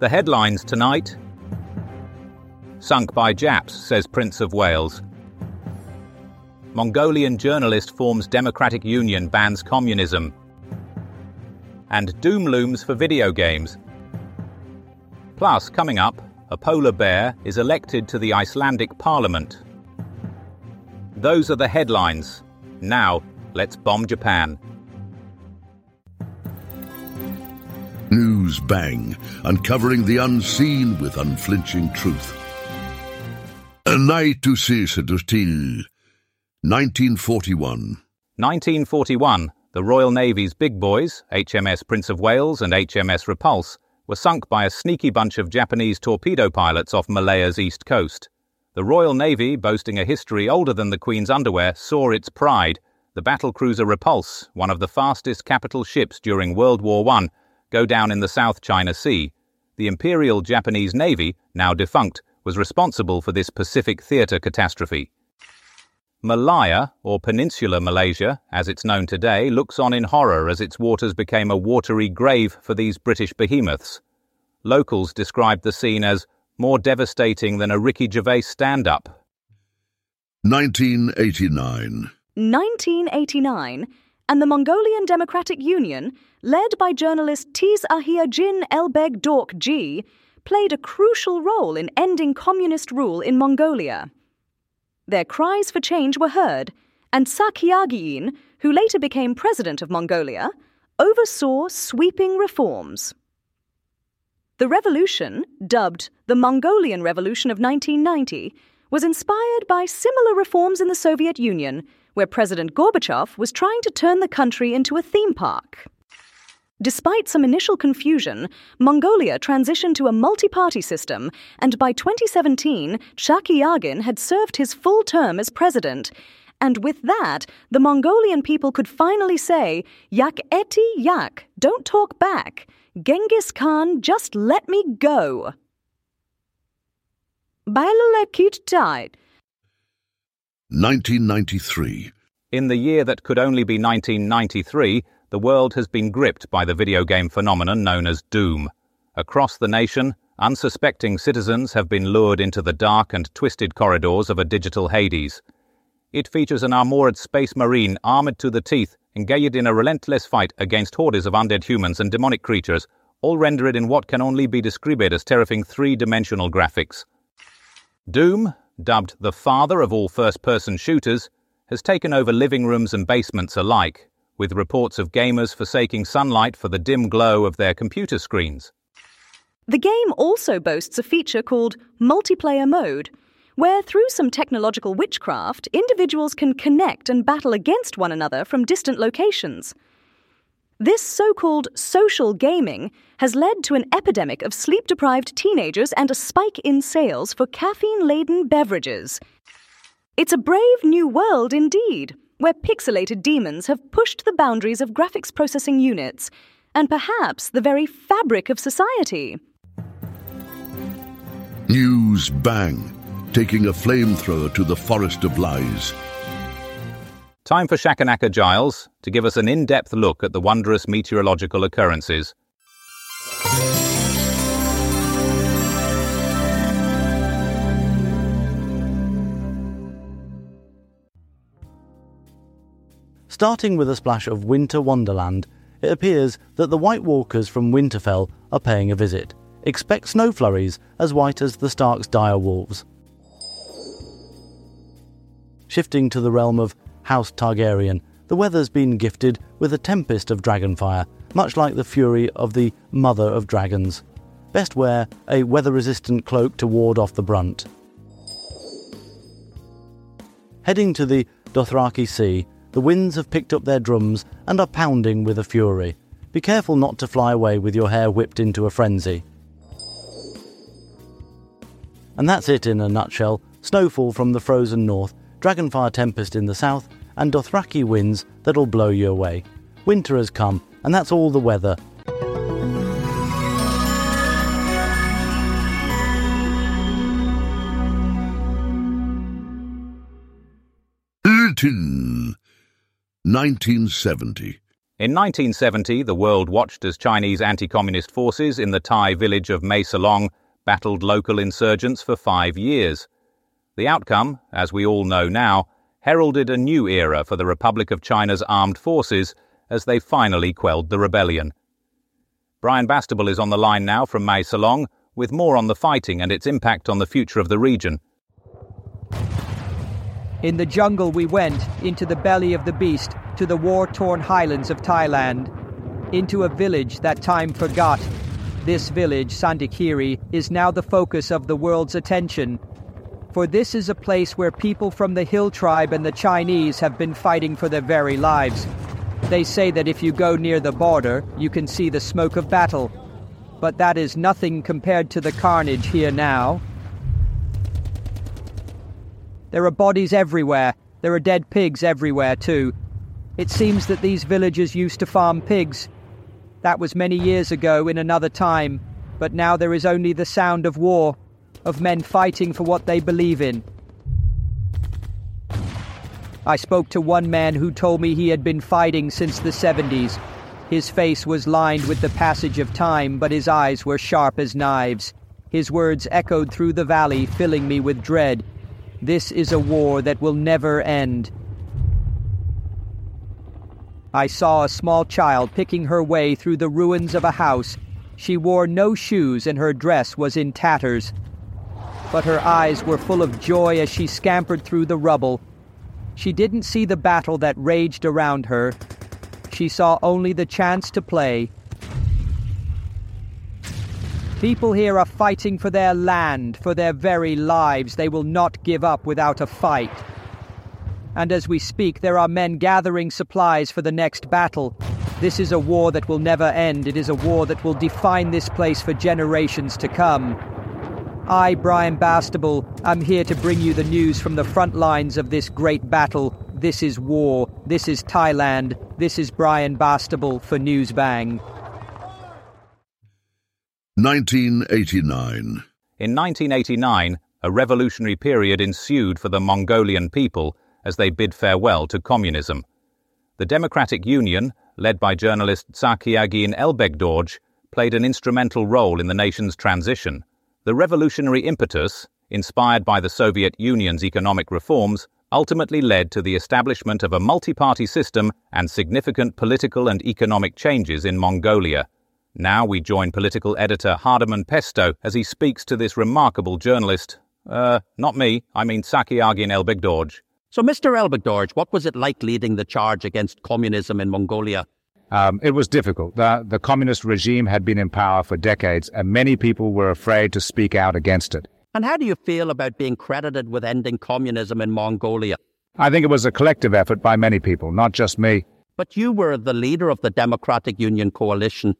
The headlines tonight Sunk by Japs, says Prince of Wales. Mongolian journalist forms Democratic Union bans communism. And doom looms for video games. Plus, coming up, a polar bear is elected to the Icelandic parliament. Those are the headlines. Now, let's bomb Japan. News Bang, uncovering the unseen with unflinching truth. A night to see till 1941. 1941, the Royal Navy's big boys, HMS Prince of Wales and HMS Repulse, were sunk by a sneaky bunch of Japanese torpedo pilots off Malaya's east coast. The Royal Navy, boasting a history older than the Queen's underwear, saw its pride. The battlecruiser Repulse, one of the fastest capital ships during World War I, go down in the South China Sea. The Imperial Japanese Navy, now defunct, was responsible for this Pacific theatre catastrophe. Malaya, or Peninsular Malaysia, as it's known today, looks on in horror as its waters became a watery grave for these British behemoths. Locals described the scene as more devastating than a Ricky Gervais stand up. 1989. 1989 and the Mongolian Democratic Union, led by journalist Tiz Ahir Jin Elbeg Dork G, played a crucial role in ending communist rule in Mongolia. Their cries for change were heard, and Saakashvili, who later became president of Mongolia, oversaw sweeping reforms. The revolution, dubbed the Mongolian Revolution of 1990, was inspired by similar reforms in the Soviet Union where President Gorbachev was trying to turn the country into a theme park. Despite some initial confusion, Mongolia transitioned to a multi party system, and by 2017, Chagay Yaghin had served his full term as president. And with that, the Mongolian people could finally say, Yak eti yak, don't talk back. Genghis Khan, just let me go. Bailulekit died. 1993. In the year that could only be 1993, the world has been gripped by the video game phenomenon known as Doom. Across the nation, unsuspecting citizens have been lured into the dark and twisted corridors of a digital Hades. It features an armored space marine armored to the teeth, engaged in a relentless fight against hordes of undead humans and demonic creatures, all rendered in what can only be described as terrifying three dimensional graphics. Doom, dubbed the father of all first person shooters, has taken over living rooms and basements alike, with reports of gamers forsaking sunlight for the dim glow of their computer screens. The game also boasts a feature called Multiplayer Mode, where through some technological witchcraft, individuals can connect and battle against one another from distant locations. This so called social gaming has led to an epidemic of sleep deprived teenagers and a spike in sales for caffeine laden beverages. It's a brave new world indeed, where pixelated demons have pushed the boundaries of graphics processing units and perhaps the very fabric of society. News Bang, taking a flamethrower to the forest of lies. Time for Shakanaka Giles to give us an in depth look at the wondrous meteorological occurrences. Starting with a splash of winter wonderland, it appears that the White Walkers from Winterfell are paying a visit. Expect snow flurries as white as the Stark's dire wolves. Shifting to the realm of House Targaryen, the weather's been gifted with a tempest of dragonfire, much like the fury of the Mother of Dragons. Best wear a weather resistant cloak to ward off the brunt. Heading to the Dothraki Sea, the winds have picked up their drums and are pounding with a fury. Be careful not to fly away with your hair whipped into a frenzy. And that's it in a nutshell snowfall from the frozen north, dragonfire tempest in the south, and Dothraki winds that'll blow you away. Winter has come, and that's all the weather. Iltin, 1970. In 1970, the world watched as Chinese anti communist forces in the Thai village of Mae Salong battled local insurgents for five years. The outcome, as we all know now, heralded a new era for the Republic of China's armed forces as they finally quelled the rebellion. Brian Bastable is on the line now from Mae Salong with more on the fighting and its impact on the future of the region. In the jungle we went, into the belly of the beast, to the war torn highlands of Thailand, into a village that time forgot. This village, Santikhiri, is now the focus of the world's attention. For this is a place where people from the Hill tribe and the Chinese have been fighting for their very lives. They say that if you go near the border, you can see the smoke of battle. But that is nothing compared to the carnage here now. There are bodies everywhere. There are dead pigs everywhere, too. It seems that these villagers used to farm pigs. That was many years ago in another time, but now there is only the sound of war, of men fighting for what they believe in. I spoke to one man who told me he had been fighting since the 70s. His face was lined with the passage of time, but his eyes were sharp as knives. His words echoed through the valley, filling me with dread. This is a war that will never end. I saw a small child picking her way through the ruins of a house. She wore no shoes and her dress was in tatters. But her eyes were full of joy as she scampered through the rubble. She didn't see the battle that raged around her. She saw only the chance to play. People here are fighting for their land, for their very lives. They will not give up without a fight. And as we speak, there are men gathering supplies for the next battle. This is a war that will never end. It is a war that will define this place for generations to come. I, Brian Bastable, am here to bring you the news from the front lines of this great battle. This is war. This is Thailand. This is Brian Bastable for Newsbang. 1989. In 1989, a revolutionary period ensued for the Mongolian people as they bid farewell to communism. The Democratic Union, led by journalist Tsakhiagiin Elbegdorj, played an instrumental role in the nation's transition. The revolutionary impetus, inspired by the Soviet Union's economic reforms, ultimately led to the establishment of a multi party system and significant political and economic changes in Mongolia. Now we join political editor Hardiman Pesto as he speaks to this remarkable journalist. Uh, not me, I mean Tsakhiagiin Elbegdorj. So, Mr. Elbegdorj, what was it like leading the charge against communism in Mongolia? Um, it was difficult. The, the communist regime had been in power for decades, and many people were afraid to speak out against it. And how do you feel about being credited with ending communism in Mongolia? I think it was a collective effort by many people, not just me. But you were the leader of the Democratic Union coalition,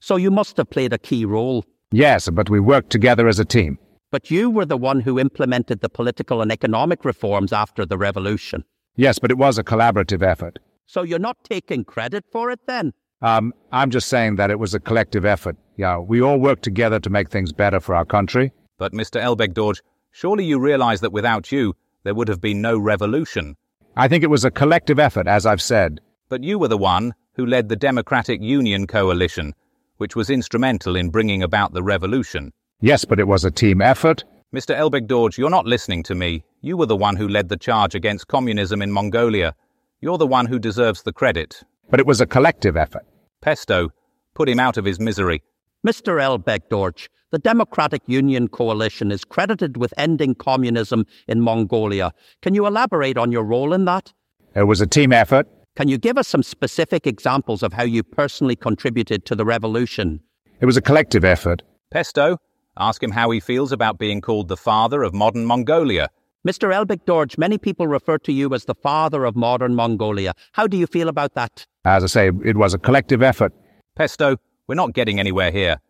so you must have played a key role. Yes, but we worked together as a team. But you were the one who implemented the political and economic reforms after the revolution. Yes, but it was a collaborative effort. So you're not taking credit for it then? Um, I'm just saying that it was a collective effort. Yeah, we all worked together to make things better for our country. But, Mr. Elbegdorj, surely you realize that without you, there would have been no revolution. I think it was a collective effort, as I've said. But you were the one who led the Democratic Union Coalition, which was instrumental in bringing about the revolution. Yes, but it was a team effort. Mr. Elbegdorj, you're not listening to me. You were the one who led the charge against communism in Mongolia. You're the one who deserves the credit. But it was a collective effort. Pesto, put him out of his misery. Mr. L. Elbegdorj, the Democratic Union Coalition is credited with ending communism in Mongolia. Can you elaborate on your role in that? It was a team effort. Can you give us some specific examples of how you personally contributed to the revolution? It was a collective effort. Pesto, ask him how he feels about being called the father of modern Mongolia. Mr. Elbegdorj, many people refer to you as the father of modern Mongolia. How do you feel about that? As I say, it was a collective effort. Pesto, we're not getting anywhere here.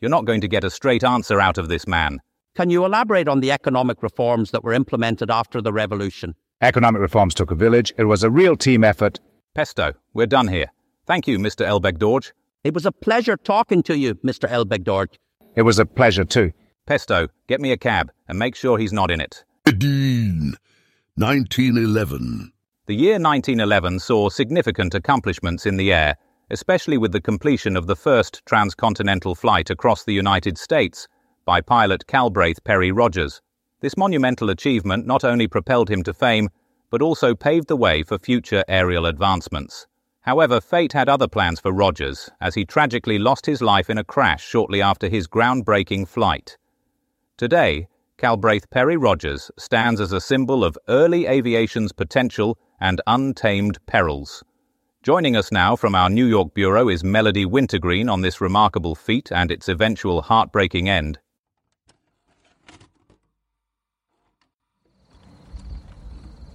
You're not going to get a straight answer out of this man. Can you elaborate on the economic reforms that were implemented after the revolution? Economic reforms took a village. It was a real team effort. Pesto, we're done here. Thank you, Mr. Elbegdorj. It was a pleasure talking to you, Mr. Elbegdorj. It was a pleasure too. Pesto, get me a cab and make sure he's not in it. Dean, 1911. The year 1911 saw significant accomplishments in the air, especially with the completion of the first transcontinental flight across the United States by pilot Calbraith Perry Rogers. This monumental achievement not only propelled him to fame, but also paved the way for future aerial advancements. However, fate had other plans for Rogers, as he tragically lost his life in a crash shortly after his groundbreaking flight. Today, Calbraith Perry Rogers stands as a symbol of early aviation's potential and untamed perils. Joining us now from our New York bureau is Melody Wintergreen on this remarkable feat and its eventual heartbreaking end.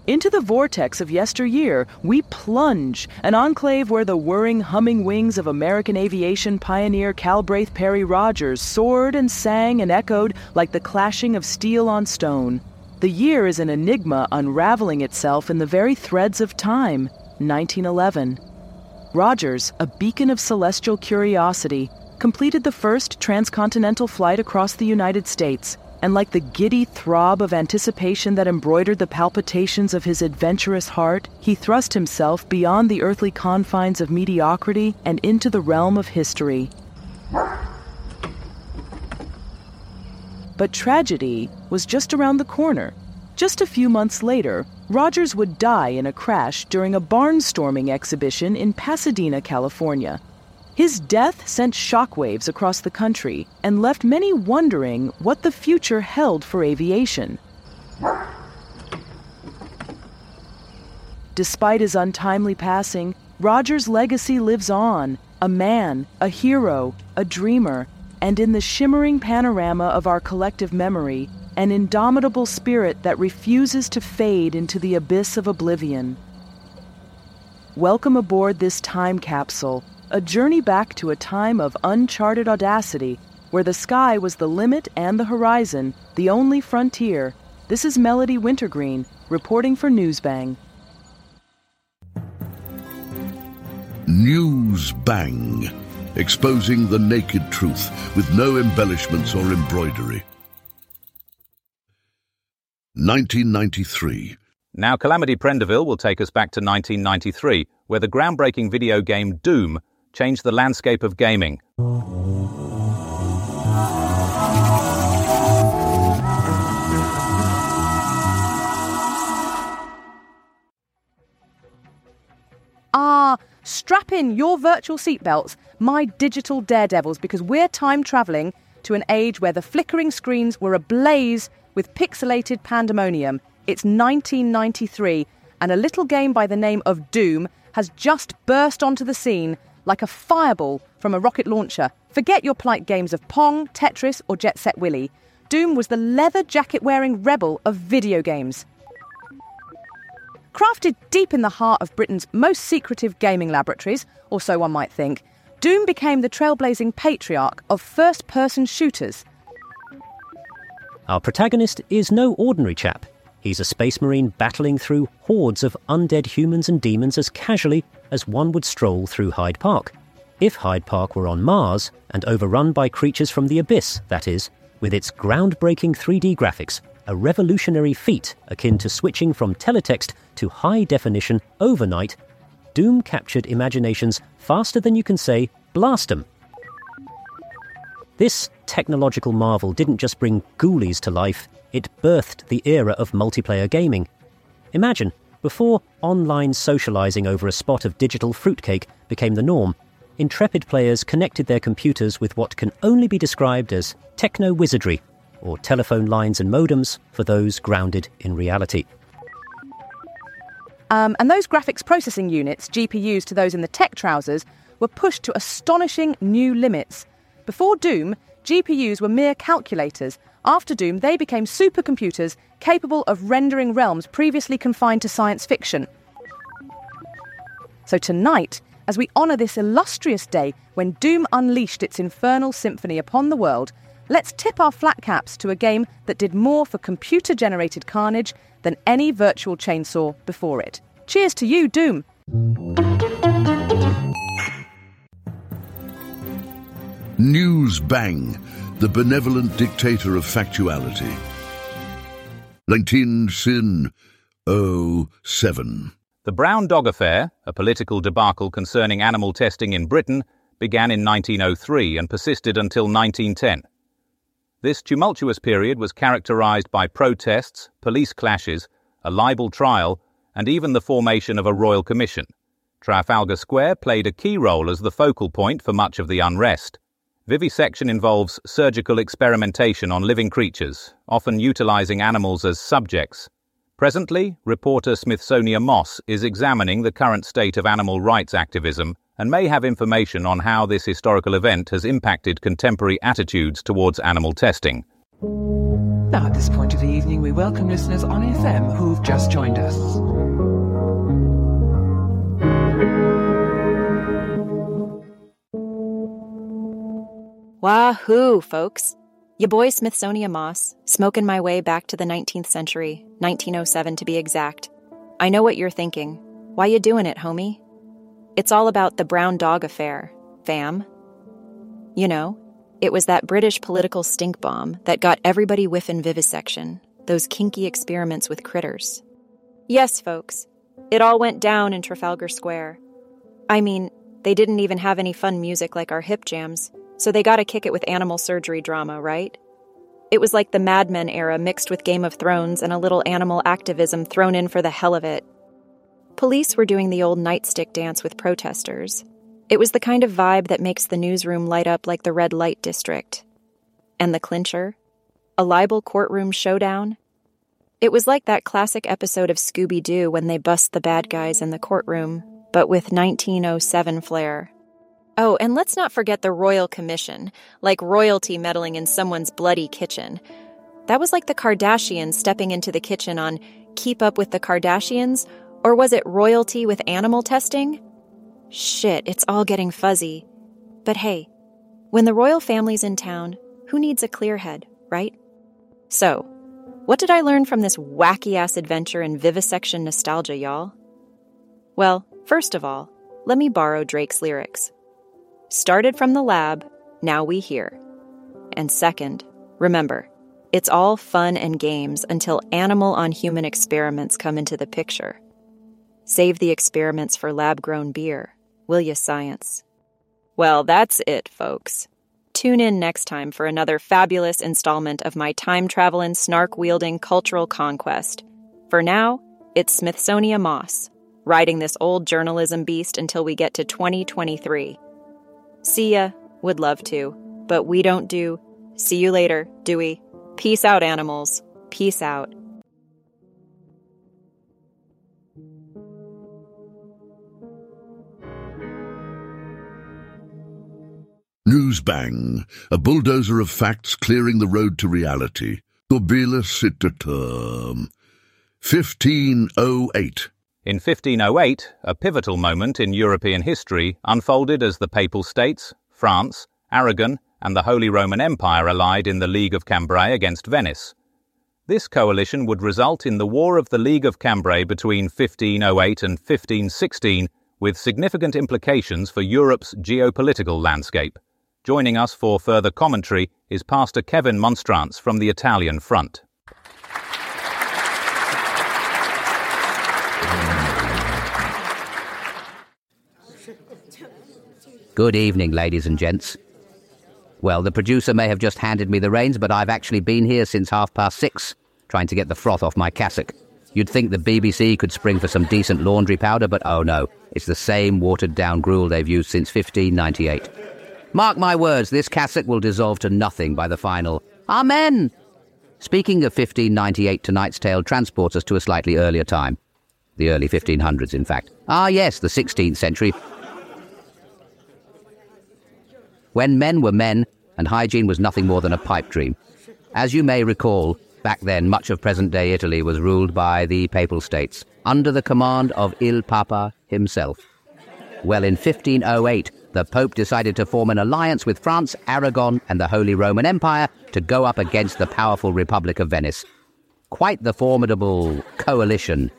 Into the vortex of yesteryear, we plunge, an enclave where the whirring, humming wings of American aviation pioneer Calbraith Perry Rogers soared and sang and echoed like the clashing of steel on stone. The year is an enigma unraveling itself in the very threads of time 1911. Rogers, a beacon of celestial curiosity, completed the first transcontinental flight across the United States and like the giddy throb of anticipation that embroidered the palpitations of his adventurous heart, he thrust himself beyond the earthly confines of mediocrity and into the realm of history. But tragedy was just around the corner. Just a few months later, Rogers would die in a crash during a barnstorming exhibition in Pasadena, California. His death sent shockwaves across the country and left many wondering what the future held for aviation. Despite his untimely passing, Rogers' legacy lives on a man, a hero, a dreamer, and in the shimmering panorama of our collective memory, an indomitable spirit that refuses to fade into the abyss of oblivion. Welcome aboard this time capsule a journey back to a time of uncharted audacity, where the sky was the limit and the horizon, the only frontier. This is Melody Wintergreen, reporting for Newsbang. Newsbang, exposing the naked truth with no embellishments or embroidery. 1993. Now, Calamity Prendeville will take us back to 1993, where the groundbreaking video game Doom changed the landscape of gaming. Ah, strap in your virtual seatbelts, my digital daredevils, because we're time travelling to an age where the flickering screens were ablaze with pixelated pandemonium. It's 1993, and a little game by the name of Doom has just burst onto the scene like a fireball from a rocket launcher. Forget your polite games of Pong, Tetris, or Jet Set Willy. Doom was the leather jacket wearing rebel of video games. Crafted deep in the heart of Britain's most secretive gaming laboratories, or so one might think, Doom became the trailblazing patriarch of first person shooters. Our protagonist is no ordinary chap. He's a space marine battling through hordes of undead humans and demons as casually as one would stroll through Hyde Park. If Hyde Park were on Mars and overrun by creatures from the abyss, that is, with its groundbreaking 3D graphics, a revolutionary feat akin to switching from teletext to high definition overnight, Doom captured imaginations faster than you can say, blast blast 'em. This technological marvel didn't just bring ghoulies to life, it birthed the era of multiplayer gaming. Imagine, before online socializing over a spot of digital fruitcake became the norm, intrepid players connected their computers with what can only be described as techno wizardry, or telephone lines and modems for those grounded in reality. Um, and those graphics processing units, GPUs to those in the tech trousers, were pushed to astonishing new limits. Before Doom, GPUs were mere calculators. After Doom, they became supercomputers capable of rendering realms previously confined to science fiction. So tonight, as we honour this illustrious day when Doom unleashed its infernal symphony upon the world, let's tip our flat caps to a game that did more for computer generated carnage than any virtual chainsaw before it. Cheers to you, Doom! News Bang, the benevolent dictator of factuality. 19 Sin 07. The Brown Dog Affair, a political debacle concerning animal testing in Britain, began in 1903 and persisted until 1910. This tumultuous period was characterized by protests, police clashes, a libel trial, and even the formation of a royal commission. Trafalgar Square played a key role as the focal point for much of the unrest. Vivisection involves surgical experimentation on living creatures, often utilizing animals as subjects. Presently, reporter Smithsonian Moss is examining the current state of animal rights activism and may have information on how this historical event has impacted contemporary attitudes towards animal testing. Now, at this point of the evening, we welcome listeners on FM who've just joined us. Wahoo, folks! Your boy Smithsonian Moss, smoking my way back to the 19th century, 1907 to be exact. I know what you're thinking. Why you doing it, homie? It's all about the brown dog affair, fam. You know, it was that British political stink bomb that got everybody whiffing vivisection, those kinky experiments with critters. Yes, folks, it all went down in Trafalgar Square. I mean, they didn't even have any fun music like our hip jams, so they gotta kick it with animal surgery drama, right? It was like the Mad Men era mixed with Game of Thrones and a little animal activism thrown in for the hell of it. Police were doing the old nightstick dance with protesters. It was the kind of vibe that makes the newsroom light up like the red light district. And the clincher? A libel courtroom showdown? It was like that classic episode of Scooby Doo when they bust the bad guys in the courtroom, but with 1907 flair. Oh, and let's not forget the Royal Commission, like royalty meddling in someone's bloody kitchen. That was like the Kardashians stepping into the kitchen on Keep Up with the Kardashians or was it royalty with animal testing? Shit, it's all getting fuzzy. But hey, when the royal family's in town, who needs a clear head, right? So, what did I learn from this wacky ass adventure in vivisection nostalgia, y'all? Well, first of all, let me borrow Drake's lyrics. Started from the lab, now we here. And second, remember, it's all fun and games until animal on human experiments come into the picture. Save the experiments for lab grown beer, will you, science? Well, that's it, folks. Tune in next time for another fabulous installment of my time traveling, snark wielding cultural conquest. For now, it's Smithsonian Moss, riding this old journalism beast until we get to 2023. See ya, would love to, but we don't do. See you later, Dewey. Peace out, animals. Peace out. Newsbang, a bulldozer of facts clearing the road to reality. Dobila Sitaterm. 1508. In 1508, a pivotal moment in European history unfolded as the Papal States, France, Aragon, and the Holy Roman Empire allied in the League of Cambrai against Venice. This coalition would result in the War of the League of Cambrai between 1508 and 1516, with significant implications for Europe's geopolitical landscape. Joining us for further commentary is Pastor Kevin Monstrance from the Italian front. Good evening, ladies and gents. Well, the producer may have just handed me the reins, but I've actually been here since half past six, trying to get the froth off my cassock. You'd think the BBC could spring for some decent laundry powder, but oh no, it's the same watered down gruel they've used since 1598. Mark my words, this cassock will dissolve to nothing by the final Amen. Speaking of 1598, tonight's tale transports us to a slightly earlier time. The early 1500s, in fact. Ah, yes, the 16th century. When men were men, and hygiene was nothing more than a pipe dream. As you may recall, back then much of present day Italy was ruled by the Papal States, under the command of Il Papa himself. Well, in 1508, the Pope decided to form an alliance with France, Aragon, and the Holy Roman Empire to go up against the powerful Republic of Venice. Quite the formidable coalition.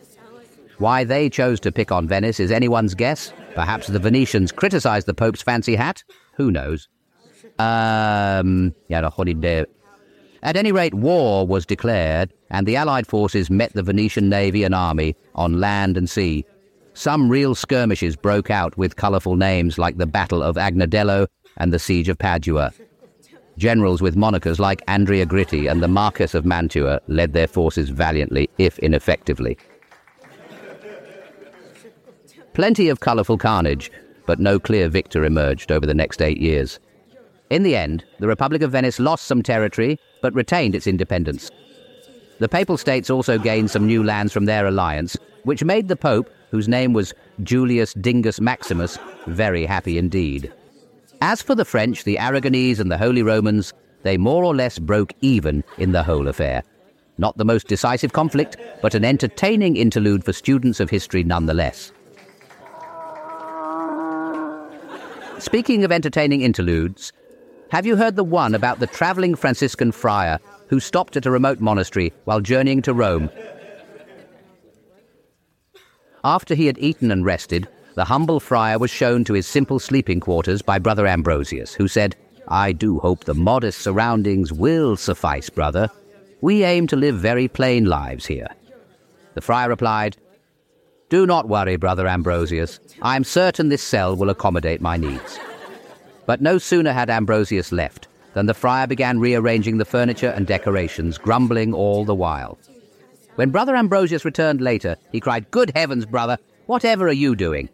Why they chose to pick on Venice is anyone's guess. Perhaps the Venetians criticized the Pope's fancy hat. Who knows? Um, At any rate, war was declared, and the Allied forces met the Venetian navy and army on land and sea. some real skirmishes broke out with colourful names like the Battle of Agnadello and the Siege of Padua. Generals with monikers like Andrea Gritti and the Marquess of Mantua led their forces valiantly, if ineffectively. Plenty of colourful carnage, but no clear victor emerged over the next eight years. In the end, the Republic of Venice lost some territory, but retained its independence. The Papal States also gained some new lands from their alliance, which made the Pope, whose name was Julius Dingus Maximus, very happy indeed. As for the French, the Aragonese, and the Holy Romans, they more or less broke even in the whole affair. Not the most decisive conflict, but an entertaining interlude for students of history nonetheless. Speaking of entertaining interludes, have you heard the one about the travelling Franciscan friar who stopped at a remote monastery while journeying to Rome? After he had eaten and rested, the humble friar was shown to his simple sleeping quarters by Brother Ambrosius, who said, I do hope the modest surroundings will suffice, brother. We aim to live very plain lives here. The friar replied, Do not worry, Brother Ambrosius. I am certain this cell will accommodate my needs. But no sooner had Ambrosius left than the friar began rearranging the furniture and decorations, grumbling all the while. When Brother Ambrosius returned later, he cried, Good heavens, brother, whatever are you doing?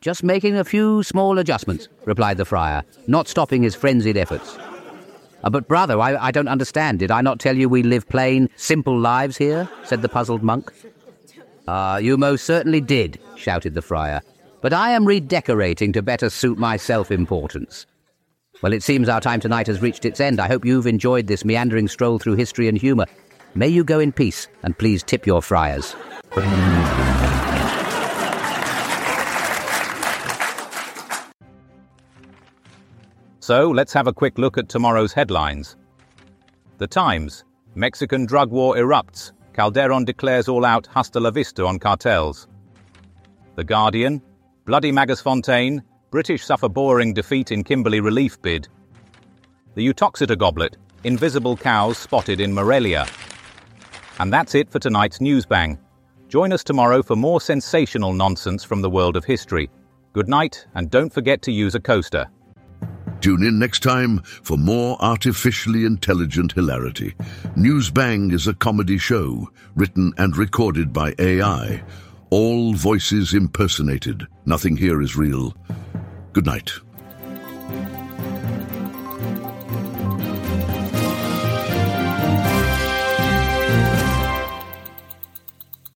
Just making a few small adjustments, replied the friar, not stopping his frenzied efforts. Uh, but, brother, I, I don't understand. Did I not tell you we live plain, simple lives here? said the puzzled monk. Ah, you most certainly did, shouted the friar. But I am redecorating to better suit my self importance. Well, it seems our time tonight has reached its end. I hope you've enjoyed this meandering stroll through history and humour. May you go in peace, and please tip your friars. So let's have a quick look at tomorrow's headlines. The Times Mexican drug war erupts. Calderon declares all out hasta la vista on cartels. The Guardian Bloody Magersfontein. British suffer boring defeat in Kimberley relief bid. The Uttoxeter goblet. Invisible cows spotted in Morelia. And that's it for tonight's News Bang. Join us tomorrow for more sensational nonsense from the world of history. Good night, and don't forget to use a coaster. Tune in next time for more artificially intelligent hilarity. News Bang is a comedy show written and recorded by AI. All voices impersonated. Nothing here is real. Good night.